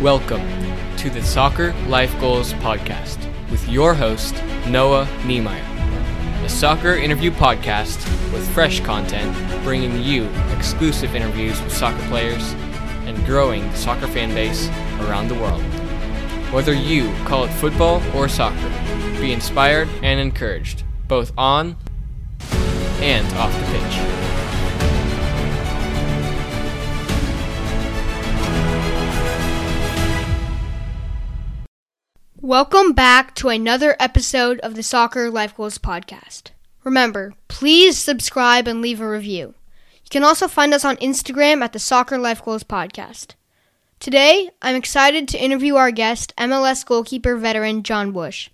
Welcome to the Soccer Life Goals Podcast with your host, Noah Niemeyer. A soccer interview podcast with fresh content, bringing you exclusive interviews with soccer players and growing the soccer fan base around the world. Whether you call it football or soccer, be inspired and encouraged, both on and off the pitch. Welcome back to another episode of the Soccer Life Goals podcast. Remember, please subscribe and leave a review. You can also find us on Instagram at the Soccer Life Goals podcast. Today, I'm excited to interview our guest, MLS goalkeeper veteran Jon Busch.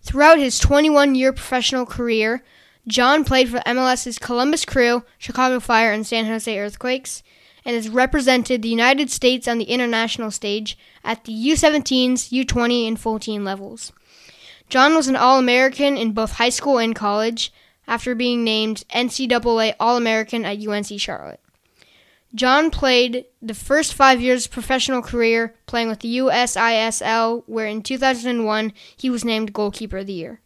Throughout his 21 year professional career, Jon played for MLS's Columbus Crew, Chicago Fire, and San Jose Earthquakes, and has represented the United States on the international stage at the U17s, U20, and full team levels. Jon was an All American in both high school and college after being named NCAA All American at UNC Charlotte. Jon played the first five years of professional career playing with the USISL, where in 2001 he was named Goalkeeper of the Year.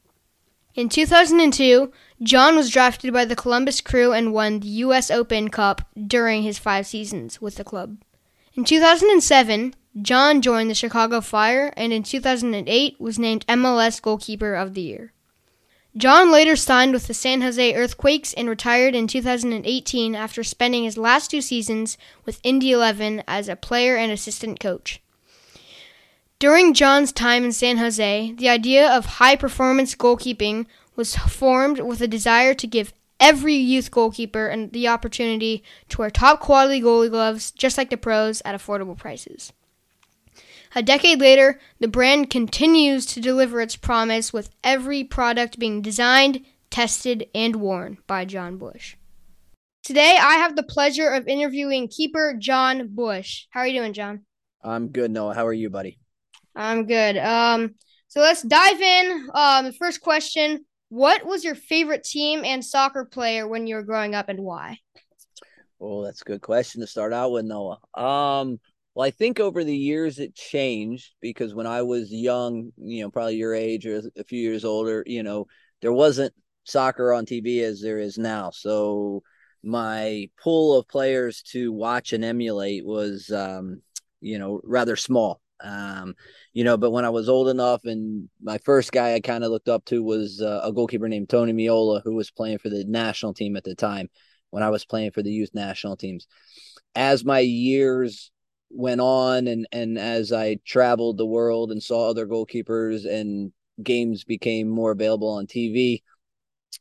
In 2002, Jon was drafted by the Columbus Crew and won the U.S. Open Cup during his five seasons with the club. In 2007, Jon joined the Chicago Fire and in 2008 was named MLS Goalkeeper of the Year. Jon later signed with the San Jose Earthquakes and retired in 2018 after spending his last two seasons with Indy 11 as a player and assistant coach. During Jon's time in San Jose, the idea of high performance goalkeeping was formed with a desire to give every youth goalkeeper and the opportunity to wear top quality goalie gloves just like the pros at affordable prices. A decade later, the brand continues to deliver its promise with every product being designed, tested, and worn by Jon Busch. Today, I have the pleasure of interviewing keeper Jon Busch. How are you doing, Jon? I'm good, Noah. How are you, buddy? I'm good. Um, so let's dive in. Um, the first question: What was your favorite team and soccer player when you were growing up, and why? Oh, that's a good question to start out with, Noah. Um, well, I think over the years it changed because when I was young, you know, probably your age or a few years older, you know, there wasn't soccer on TV as there is now. So my pool of players to watch and emulate was, um, you know, rather small. Um, you know, but when I was old enough, and my first guy I kind of looked up to was uh, a goalkeeper named Tony Meola, who was playing for the national team at the time when I was playing for the youth national teams. As my years went on and and as I traveled the world and saw other goalkeepers and games became more available on TV,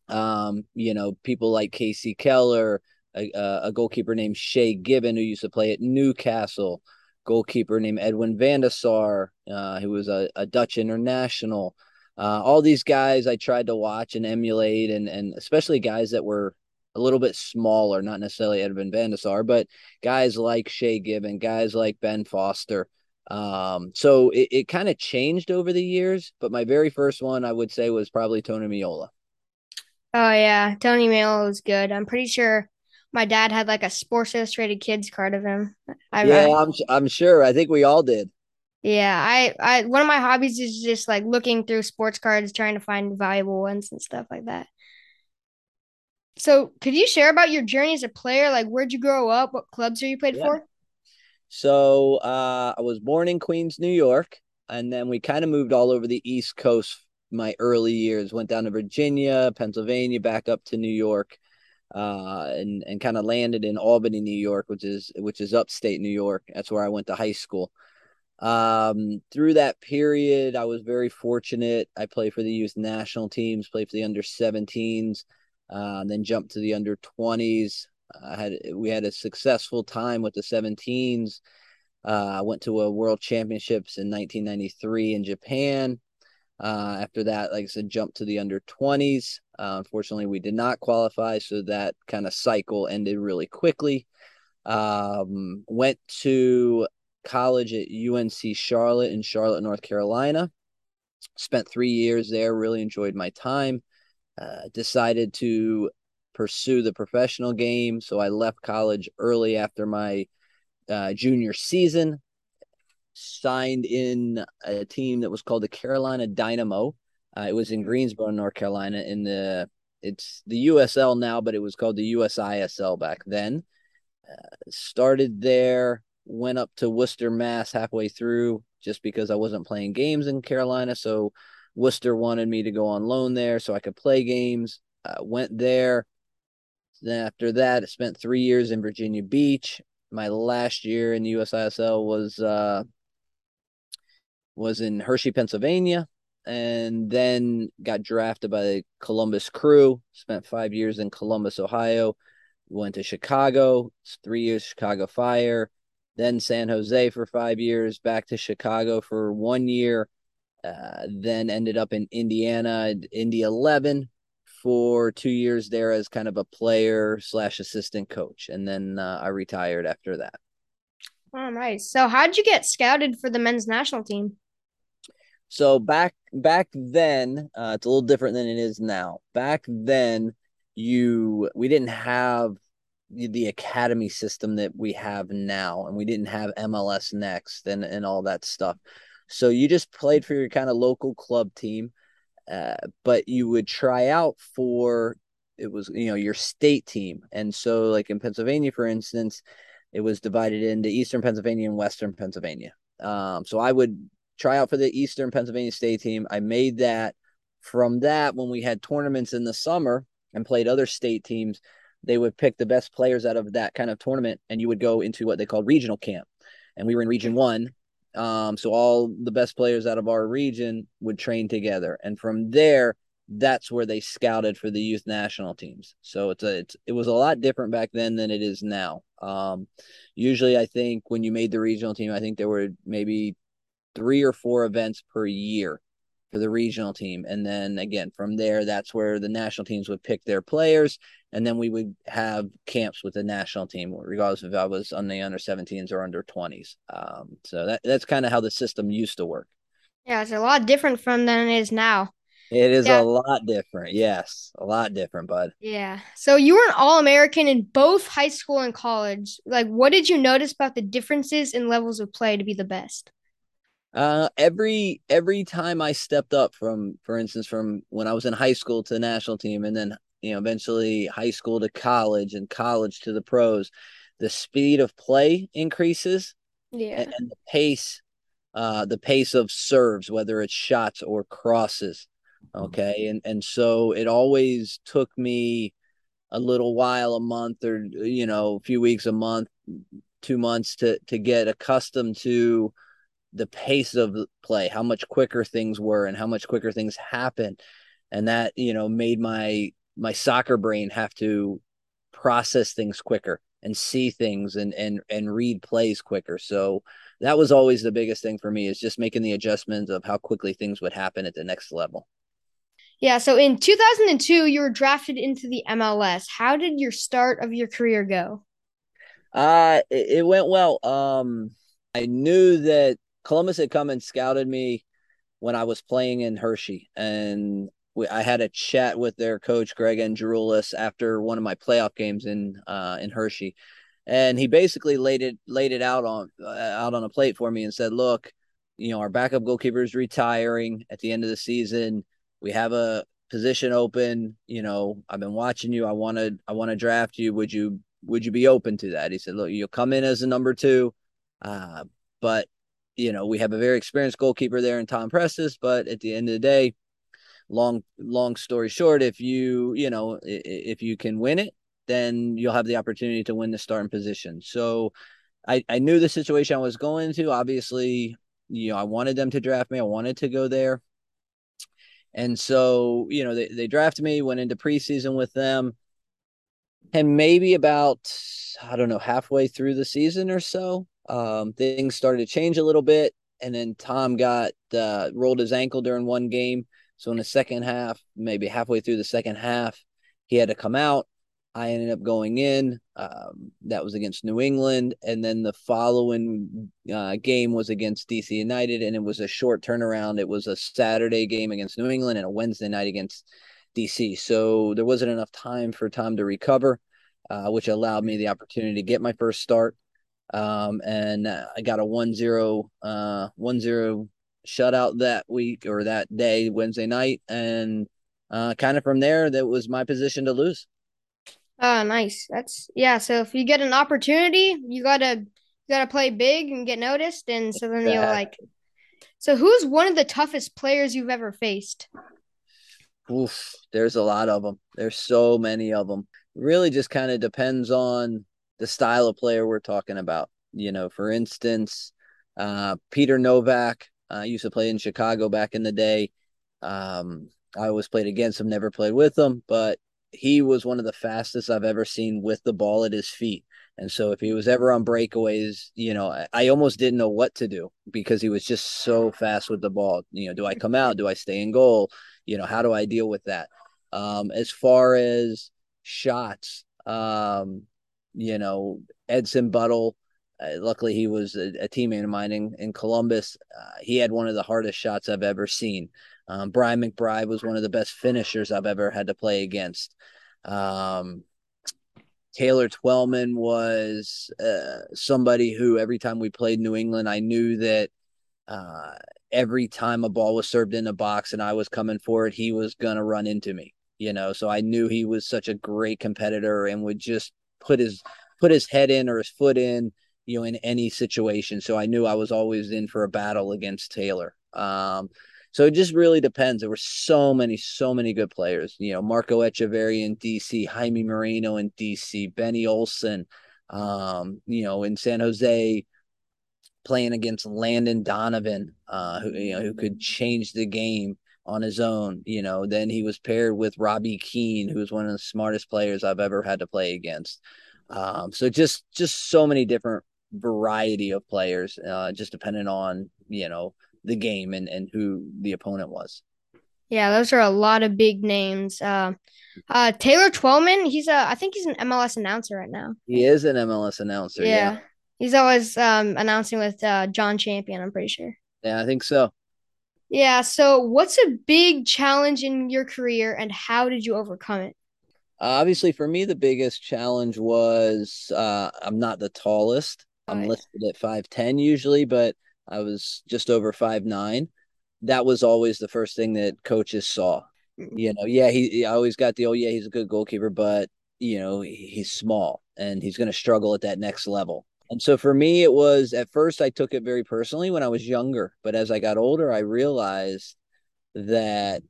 um, you know, people like Kasey Keller, a, a goalkeeper named Shay Given, who used to play at Newcastle, goalkeeper named Edwin van der Sar, uh, who was a, a Dutch international. Uh, all these guys I tried to watch and emulate, and and especially guys that were a little bit smaller, not necessarily Edwin van der Sar, but guys like Shay Given, guys like Ben Foster. Um, so it, it kind of changed over the years, but my very first one I would say was probably Tony Meola. Oh yeah, Tony Meola was good. I'm pretty sure my dad had like a Sports Illustrated Kids card of him. I yeah. I'm I'm sure. I think we all did. Yeah, I I one of my hobbies is just like looking through sports cards, trying to find valuable ones and stuff like that. So, could you share about your journey as a player? Like, where'd you grow up? What clubs are you played yeah. for? So, uh, I was born in Queens, New York, and then we kind of moved all over the East Coast. My early years went down to Virginia, Pennsylvania, back up to New York, uh, and and kind of landed in Albany, New York, which is which is upstate New York. That's where I went to high school. Um, through that period, I was very fortunate. I played for the youth national teams, played for the under 17s uh, then jumped to the under 20s. I had we had a successful time with the 17s. Uh, I went to a World Championships in 1993 in Japan. Uh, after that, like I said, jumped to the under 20s. Uh, unfortunately, we did not qualify, so that kind of cycle ended really quickly. Um, went to college at UNC Charlotte in Charlotte, North Carolina. Spent three years there. Really enjoyed my time. Uh, decided to pursue the professional game. So I left college early after my uh, junior season. signed in a team that was called the Carolina Dynamo. Uh, it was in Greensboro, North Carolina. In the it's the USL now, but it was called the USISL back then. Uh, started there, went up to Worcester, Mass, halfway through, just because I wasn't playing games in Carolina. So Worcester wanted me to go on loan there so I could play games. Uh, went there. Then after that, I spent three years in Virginia Beach. My last year in the USISL was uh, was in Hershey, Pennsylvania, and then got drafted by the Columbus Crew. Spent five years in Columbus, Ohio. Went to Chicago, three years Chicago Fire, then San Jose for five years, back to Chicago for one year, uh, then ended up in Indiana, Indy 11 for two years there as kind of a player slash assistant coach. And then uh, I retired after that. Oh, nice. So, how did you get scouted for the men's national team? So back back then, uh, it's a little different than it is now. Back then, you we didn't have the, the academy system that we have now, and we didn't have MLS Next and and all that stuff. So you just played for your kind of local club team, uh, but you would try out for it was you know your state team, and so like in Pennsylvania, for instance, it was divided into Eastern Pennsylvania and Western Pennsylvania. Um, so I would try out for the Eastern Pennsylvania state team. I made that. From that, when we had tournaments in the summer and played other state teams, they would pick the best players out of that kind of tournament, and you would go into what they called regional camp. And we were in Region One, um, so all the best players out of our region would train together, and from there, that's where they scouted for the youth national teams. So it's a it's, it was a lot different back then than it is now. Um, usually, I think when you made the regional team, I think there were maybe three or four events per year for the regional team. And then again, from there, that's where the national teams would pick their players. And then we would have camps with the national team, regardless if I was on the under 17s or under 20s. Um, so that, that's kind of how the system used to work. Yeah, it's a lot different from than it is now. It is yeah. a lot different. Yes, a lot different, bud. Yeah. So you were an All American in both high school and college. Like, what did you notice about the differences in levels of play to be the best? Uh, every every time I stepped up from, for instance, from when I was in high school to the national team, and then you know eventually high school to college, and college to the pros, the speed of play increases. Yeah, and, and the pace, uh, the pace of serves, whether it's shots or crosses. Okay, and and so it always took me a little while, a month or you know, a few weeks, a month, two months to to get accustomed to the pace of play, how much quicker things were and how much quicker things happened. And that, you know, made my my soccer brain have to process things quicker and see things and and and read plays quicker. So that was always the biggest thing for me is just making the adjustments of how quickly things would happen at the next level. Yeah, so in 2002 you were drafted into the MLS. How did your start of your career go? Uh it, it went well. Um I knew that Columbus had come and scouted me when I was playing in Hershey, and we, I had a chat with their coach Greg Andrulis after one of my playoff games in uh, in Hershey, and he basically laid it laid it out on uh, out on a plate for me and said, "Look, you know, our backup goalkeeper is retiring at the end of the season. We have a position open. You know, I've been watching you. I want to I want to draft you. Would you would you be open to that?" He said, "Look, you'll come in as a number two, uh, but you know, we have a very experienced goalkeeper there in Tom Presthus, but at the end of the day, long long story short, if you you know if you can win it, then you'll have the opportunity to win the starting position. So I I knew the situation I was going into. Obviously, you know, I wanted them to draft me. I wanted to go there. And so, you know, they, they drafted me, went into preseason with them. And maybe about, I don't know, halfway through the season or so, um, things started to change a little bit, and then Tom got uh, rolled his ankle during one game. So in the second half, maybe halfway through the second half, he had to come out. I ended up going in. Um, that was against New England, and then the following uh, game was against DC United, and it was a short turnaround. It was a Saturday game against New England and a Wednesday night against DC. So there wasn't enough time for Tom to recover, uh, which allowed me the opportunity to get my first start Um, and I got a 1 0, uh, 1 0 shutout that week or that day, Wednesday night. And uh, kind of from there, that was my position to lose. Oh, nice. That's yeah. So if you get an opportunity, you gotta you gotta play big and get noticed, and so then you'll like. So who's one of the toughest players you've ever faced? Oof, there's a lot of them. There's so many of them. really just kind of depends on the style of player we're talking about. You know, for instance, uh, Peter Nowak uh, used to play in Chicago back in the day. Um, I always played against him, never played with him, but he was one of the fastest I've ever seen with the ball at his feet. And so if he was ever on breakaways, you know, I, I, almost didn't know what to do because he was just so fast with the ball. You know, do I come out? Do I stay in goal? You know, how do I deal with that? Um, as far as shots, um, you know, Edson Buddle, uh, luckily he was a, a, teammate of mine in, in Columbus. Uh, he had one of the hardest shots I've ever seen. Um, Brian McBride was one of the best finishers I've ever had to play against. Um, Taylor Twellman was uh, somebody who every time we played New England, I knew that uh, every time a ball was served in the box and I was coming for it, he was going to run into me, you know. So I knew he was such a great competitor and would just put his put his head in or his foot in, you know, in any situation. So I knew I was always in for a battle against Taylor. Um, so it just really depends. There were so many, so many good players. You know, Marco Etcheverry in DC, Jaime Moreno in DC, Benny Olsen, um, you know, in San Jose, playing against Landon Donovan, uh, who you know who could change the game on his own. You know, then he was paired with Robbie Keane, who was one of the smartest players I've ever had to play against. Um, so just just so many different variety of players, uh, just depending on you know the game and and who the opponent was. Yeah, those are a lot of big names. Uh, uh, Taylor Twellman, he's a I think he's an MLS announcer right now. He is an MLS announcer. Yeah, yeah. he's always um, announcing with uh, John Champion. I'm pretty sure. Yeah, I think so. Yeah. So, what's a big challenge in your career, and how did you overcome it? Uh, obviously, for me, the biggest challenge was uh, I'm not the tallest. I'm listed at five ten usually, but I was just over five nine. That was always the first thing that coaches saw. Mm-hmm. You know, yeah, he, he always got the oh yeah, he's a good goalkeeper, but you know he's small and he's going to struggle at that next level. And so for me, it was at first I took it very personally when I was younger, but as I got older, I realized that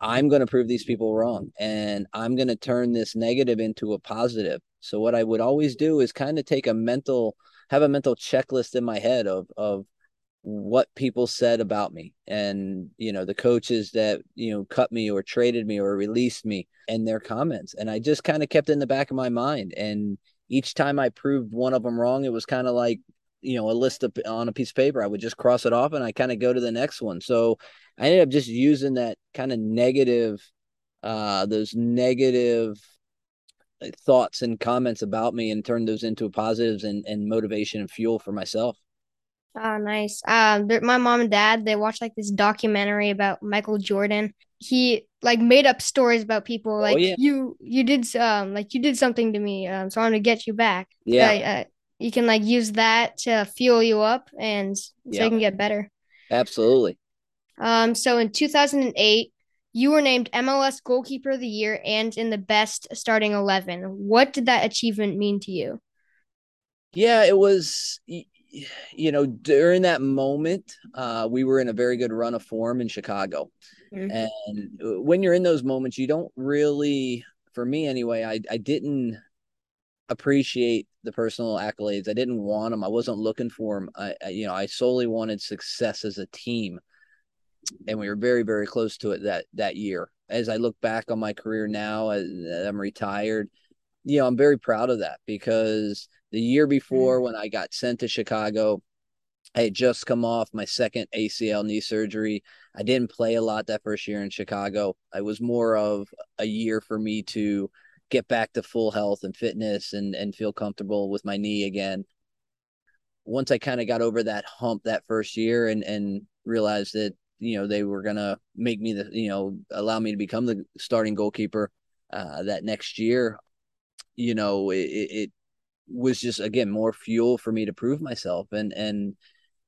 I'm going to prove these people wrong and I'm going to turn this negative into a positive. So what I would always do is kind of take a mental have a mental checklist in my head of of what people said about me and you know the coaches that you know cut me or traded me or released me and their comments and i just kind of kept in the back of my mind and each time i proved one of them wrong it was kind of like you know a list of, on a piece of paper i would just cross it off and i kind of go to the next one so i ended up just using that kind of negative uh those negative thoughts and comments about me and turn those into positives and, and motivation and fuel for myself Oh, nice. Um, my mom and dad they watched like this documentary about Michael Jordan. He like made up stories about people oh, like oh, yeah. you you did um like you did something to me um so I'm gonna get you back. Yeah. Uh, uh, you can like use that to fuel you up and so yeah. you can get better. Absolutely. Um. So in 2008, you were named MLS Goalkeeper of the Year and in the best starting eleven. What did that achievement mean to you? Yeah, it was you know, during that moment, uh, we were in a very good run of form in Chicago. Mm-hmm. And uh, when you're in those moments, you don't really, for me anyway, I, I didn't appreciate the personal accolades. I didn't want them. I wasn't looking for them. I, I, you know, I solely wanted success as a team. And we were very, very close to it that, that year. As I look back on my career now, I'm retired, you know, I'm very proud of that because – the year before, mm. when I got sent to Chicago, I had just come off my second ACL knee surgery. I didn't play a lot that first year in Chicago. It was more of a year for me to get back to full health and fitness and and feel comfortable with my knee again. Once I kind of got over that hump that first year and and realized that you know they were gonna make me the you know allow me to become the starting goalkeeper uh, that next year, you know it, it was just again more fuel for me to prove myself and and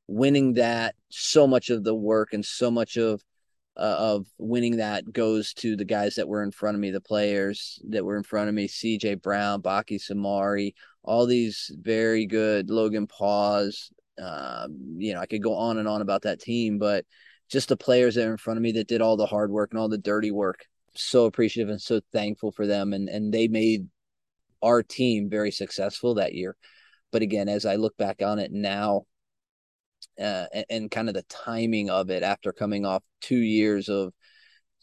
winning that so much of the work and so much of uh, of winning that goes to the guys that were in front of me, the players that were in front of me, CJ Brown, Bakary Soumaré, all these very good Logan Pause. Um, you know, I could go on and on about that team, but just the players that are in front of me that did all the hard work and all the dirty work. So appreciative and so thankful for them. And and they made our team very successful that year. But again, as I look back on it now, uh, and, and, kind of the timing of it after coming off two years of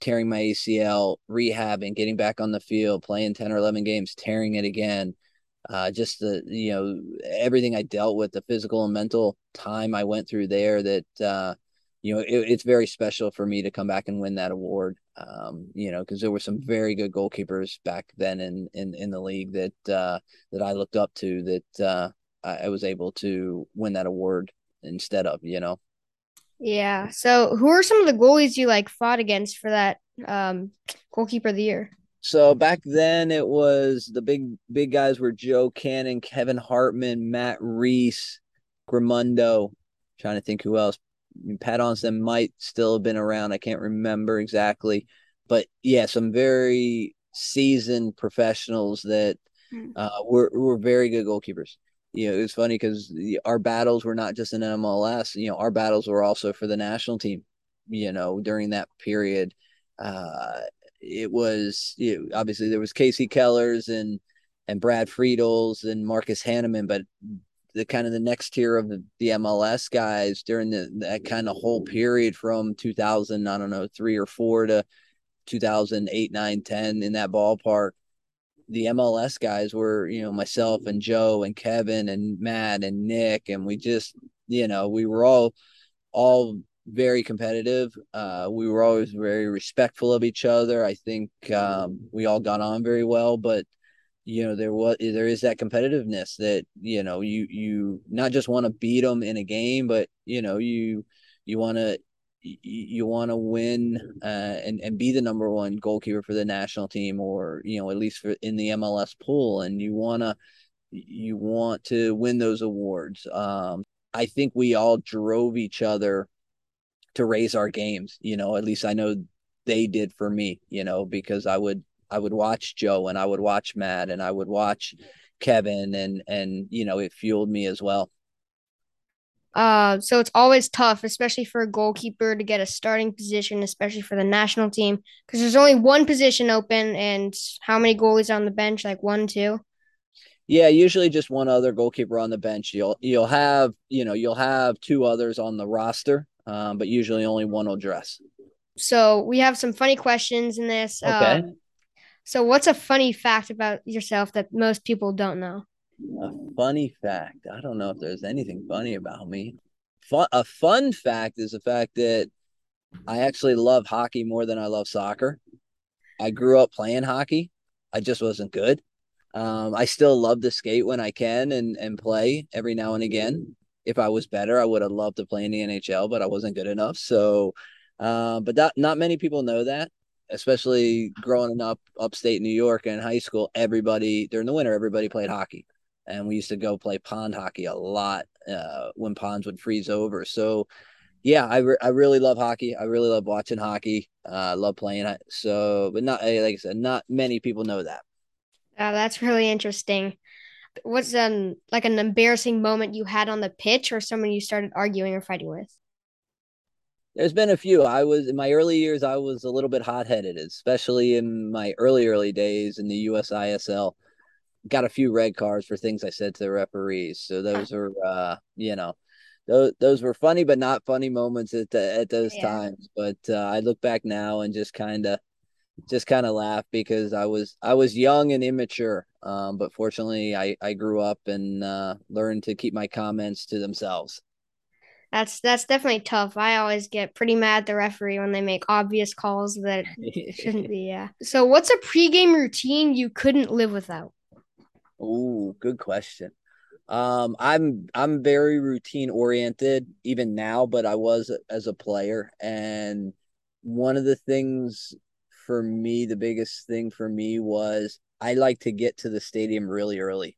tearing my ACL, rehabbing, getting back on the field, playing 10 or 11 games, tearing it again. Uh, just the, you know, everything I dealt with, the physical and mental time I went through there that, uh, you know, it, it's very special for me to come back and win that award. Um, you know, because there were some very good goalkeepers back then in in, in the league that uh, that I looked up to that uh, I was able to win that award instead of, you know. Yeah. So, who are some of the goalies you like fought against for that um, goalkeeper of the year? So back then it was the big big guys were Joe Cannon, Kevin Hartman, Matt Reis, Grimundo. Trying to think who else. Pat Onstad might still have been around. I can't remember exactly, but yeah, some very seasoned professionals that hmm. uh, were were very good goalkeepers you know, it was funny because our battles were not just in MLS. You know, our battles were also for the national team. You know, during that period, uh, it was you know, obviously there was Kasey Kellers and and Brad Friedels and Marcus Hahnemann, but the kind of the next tier of the, the MLS guys during the that kind of whole period from 2000, I don't know, three or four to 2008, 9, 10 in that ballpark the MLS guys were, you know, myself and Joe and Kevin and Matt and Nick, and we just, you know, we were all all very competitive. Uh, we were always very respectful of each other. I think um, we all got on very well, but you know there was there is that competitiveness that you know you you not just want to beat them in a game, but you know you you want to you want to win uh, and and be the number one goalkeeper for the national team, or you know at least for in the MLS pool, and you want to you want to win those awards. Um, I think we all drove each other to raise our games. You know, at least I know they did for me. You know, because I would I would watch Joe and I would watch Matt and I would watch Kevin and and you know it fueled me as well. Uh, so it's always tough, especially for a goalkeeper to get a starting position, especially for the national team, because there's only one position open, and how many goalies on the bench? Like one, two. Yeah, usually just one other goalkeeper on the bench. You'll you'll have you know you'll have two others on the roster, um, but usually only one will dress. So we have some funny questions in this. Okay. Uh, so what's a funny fact about yourself that most people don't know? A funny fact. I don't know if there's anything funny about me. Fun, a fun fact is the fact that I actually love hockey more than I love soccer. I grew up playing hockey. I just wasn't good. Um, I still love to skate when I can and and play every now and again. If I was better, I would have loved to play in the NHL, but I wasn't good enough. So, uh, but that not many people know that especially growing up upstate New York and in high school, everybody during the winter, everybody played hockey and we used to go play pond hockey a lot uh, when ponds would freeze over. So, yeah, I, re- I really love hockey. I really love watching hockey. Uh, I love playing it. So, but not like I said, not many people know that. Oh, that's really interesting. What's um like an embarrassing moment you had on the pitch, or someone you started arguing or fighting with? There's been a few. I was in my early years. I was a little bit hot headed, especially in my early early days in the USISL got a few red cards for things I said to the referees. So those are, uh, you know, those those were funny but not funny moments at the, at those yeah. times. But uh, I look back now and just kind of just kind of laugh because I was I was young and immature. Um, but fortunately, I I grew up and uh, learned to keep my comments to themselves. That's that's definitely tough. I always get pretty mad at the referee when they make obvious calls that shouldn't be. Yeah. So, what's a pregame routine you couldn't live without? Oh, good question. Um, I'm I'm very routine oriented even now, but I was as a player, and one of the things for me, the biggest thing for me was I like to get to the stadium really early.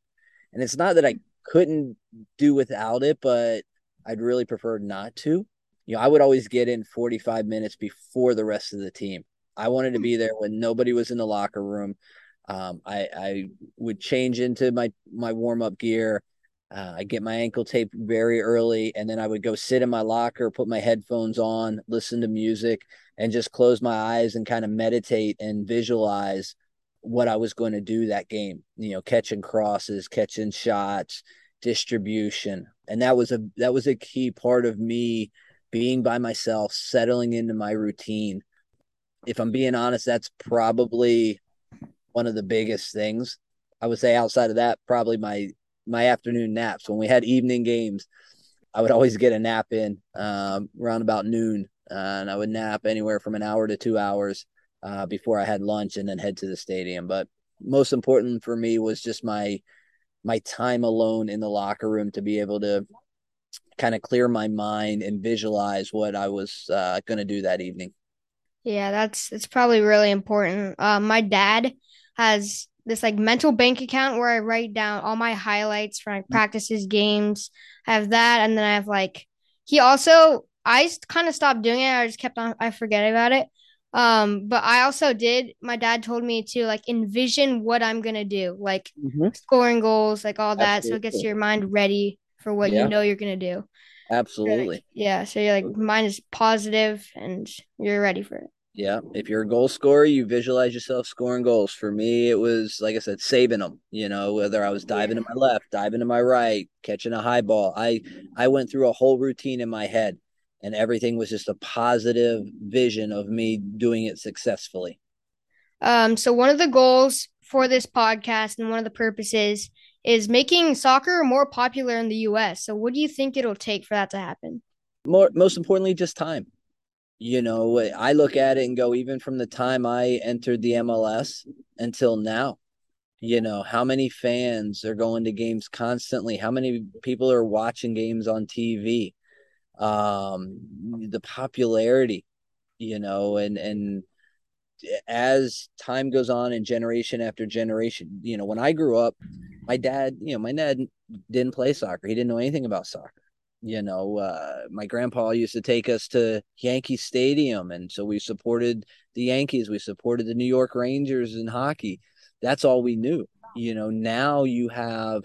And it's not that I couldn't do without it, but I'd really prefer not to. You know, I would always get in 45 minutes before the rest of the team. I wanted to be there when nobody was in the locker room. Um, I, I would change into my my warm up gear. Uh, I get my ankle tape very early, and then I would go sit in my locker, put my headphones on, listen to music, and just close my eyes and kind of meditate and visualize what I was going to do that game. You know, catching crosses, catching shots, distribution, and that was a that was a key part of me being by myself, settling into my routine. If I'm being honest, that's probably one of the biggest things. I would say outside of that, probably my my afternoon naps. When we had evening games, I would always get a nap in um, around about noon, uh, and I would nap anywhere from an hour to two hours uh, before I had lunch, and then head to the stadium. But most important for me was just my my time alone in the locker room to be able to kind of clear my mind and visualize what I was uh, going to do that evening. Yeah, that's that's probably really important. Uh, my dad has this like mental bank account where I write down all my highlights from like practices, games. I have that, and then I have like he also I kind of stopped doing it. I just kept on I forget about it. Um, but I also did. My dad told me to like envision what I'm gonna do, like mm-hmm. scoring goals, like all that, Absolutely. so it gets your mind ready for what yeah. you know you're gonna do. Absolutely. Like, yeah. So you're like mind is positive and you're ready for it. Yeah. If you're a goal scorer, you visualize yourself scoring goals. For me, it was like I said, saving them. You know, whether I was diving yeah. to my left, diving to my right, catching a high ball. I I went through a whole routine in my head, and everything was just a positive vision of me doing it successfully. Um. So one of the goals for this podcast and one of the purposes is making soccer more popular in the U.S. So what do you think it'll take for that to happen? More, most importantly, just time you know, I look at it and go, even from the time I entered the MLS until now, you know, how many fans are going to games constantly? How many people are watching games on TV? Um, the popularity, you know, and, and, as time goes on and generation after generation, you know, when I grew up, my dad, you know, my dad didn't play soccer. He didn't know anything about soccer you know, uh, my grandpa used to take us to Yankee Stadium, and so we supported the Yankees. We supported the New York Rangers in hockey. That's all we knew. You know, now you have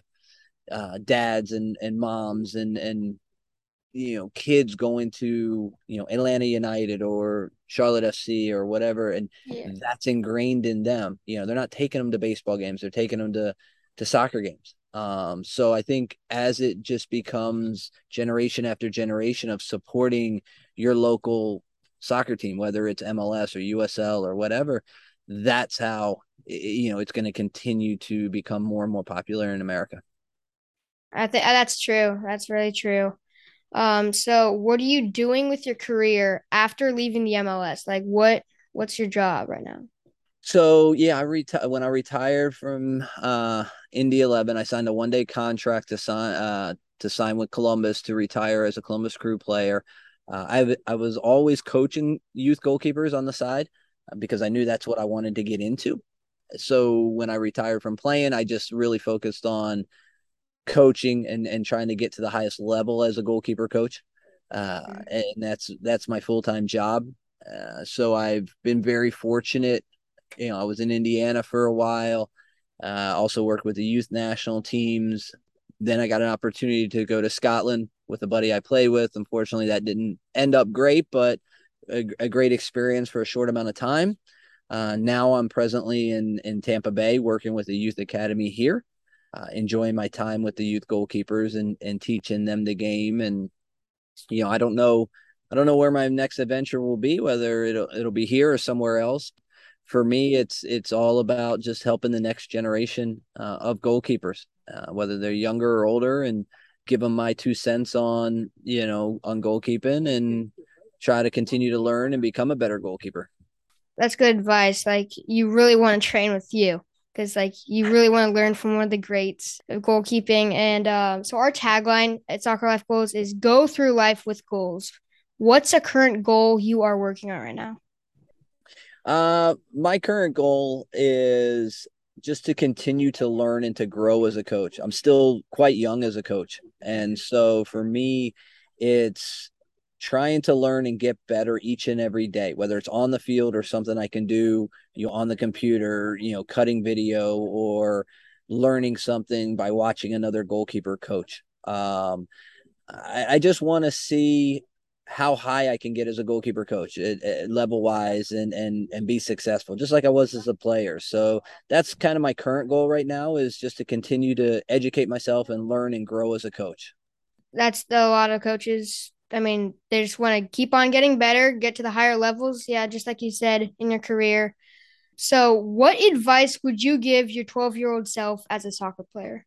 uh, dads and and moms and and you know kids going to you know Atlanta United or Charlotte FC or whatever, and yeah. that's ingrained in them. You know, they're not taking them to baseball games; they're taking them to to soccer games. Um, so I think as it just becomes generation after generation of supporting your local soccer team, whether it's MLS or USL or whatever, that's how you know it's going to continue to become more and more popular in America. I think that's true. That's really true. Um, so what are you doing with your career after leaving the MLS? Like what what's your job right now? So yeah, I retired when I retired from uh, Indy 11. I signed a one day contract to sign uh, to sign with Columbus to retire as a Columbus Crew player. Uh, I I was always coaching youth goalkeepers on the side uh, because I knew that's what I wanted to get into. So when I retired from playing, I just really focused on coaching and and trying to get to the highest level as a goalkeeper coach. Uh, and that's that's my full time job. Uh, so I've been very fortunate you know, I was in Indiana for a while. Uh, also worked with the youth national teams. Then I got an opportunity to go to Scotland with a buddy I play with. Unfortunately, that didn't end up great, but a, a great experience for a short amount of time. Uh, now I'm presently in in Tampa Bay working with the youth academy here, uh, enjoying my time with the youth goalkeepers and and teaching them the game. And you know, I don't know, I don't know where my next adventure will be, whether it'll it'll be here or somewhere else for me, it's it's all about just helping the next generation uh, of goalkeepers, uh, whether they're younger or older, and give them my two cents on you know on goalkeeping and try to continue to learn and become a better goalkeeper. That's good advice. Like you really want to train with you because like you really want to learn from one of the greats of goalkeeping. And uh, so our tagline at Soccer Life Goals is "Go through life with goals." What's a current goal you are working on right now? Uh, my current goal is just to continue to learn and to grow as a coach. I'm still quite young as a coach. And so for me, it's trying to learn and get better each and every day, whether it's on the field or something I can do, you know, on the computer, you know, cutting video or learning something by watching another goalkeeper coach. Um, I, I just want to see how high I can get as a goalkeeper coach, uh, uh, level wise, and and and be successful, just like I was as a player. So that's kind of my current goal right now is just to continue to educate myself and learn and grow as a coach. That's a lot of coaches. I mean, they just want to keep on getting better, get to the higher levels. Yeah, just like you said in your career. So, what advice would you give your 12 year old self as a soccer player?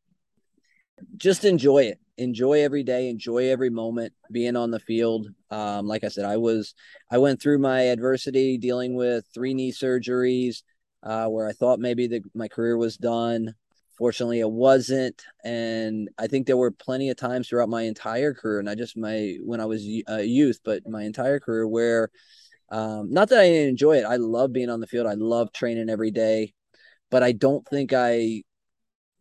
Just enjoy it. Enjoy every day. Enjoy every moment being on the field. Um, like I said, I was, I went through my adversity dealing with three knee surgeries uh, where I thought maybe the, my career was done. Fortunately, it wasn't. And I think there were plenty of times throughout my entire career, not just my when I was a youth, but my entire career where, um, not that I didn't enjoy it. I love being on the field. I love training every day, but I don't think I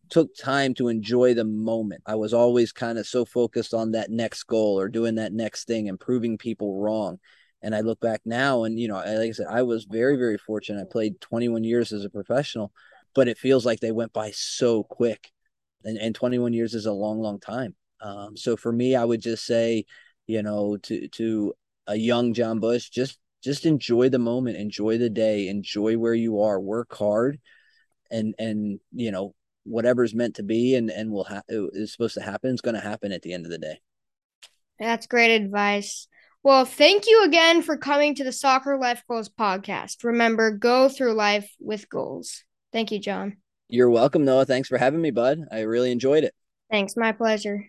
took time to enjoy the moment. I was always kind of so focused on that next goal or doing that next thing and proving people wrong. And I look back now and, you know, like I said, I was very, very fortunate. I played 21 years as a professional but it feels like they went by so quick. And, and 21 years is a long, long time. Um, so for me, I would just say, you know, to to a young Jon Busch, just just enjoy the moment, enjoy the day, enjoy where you are, work hard, and and you know whatever's meant to be and and will ha- is supposed to happen is going to happen at the end of the day. That's great advice. Well, thank you again for coming to the Soccer Life Goals podcast. Remember, go through life with goals. Thank you, Jon. You're welcome, Noah. Thanks for having me, bud. I really enjoyed it. Thanks. My pleasure.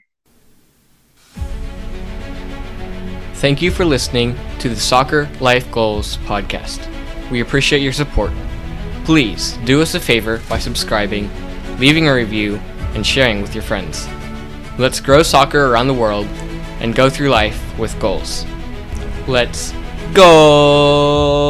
Thank you for listening to the Soccer Life Goals podcast. We appreciate your support. Please do us a favor by subscribing, leaving a review, and sharing with your friends. Let's grow soccer around the world and go through life with goals. Let's go!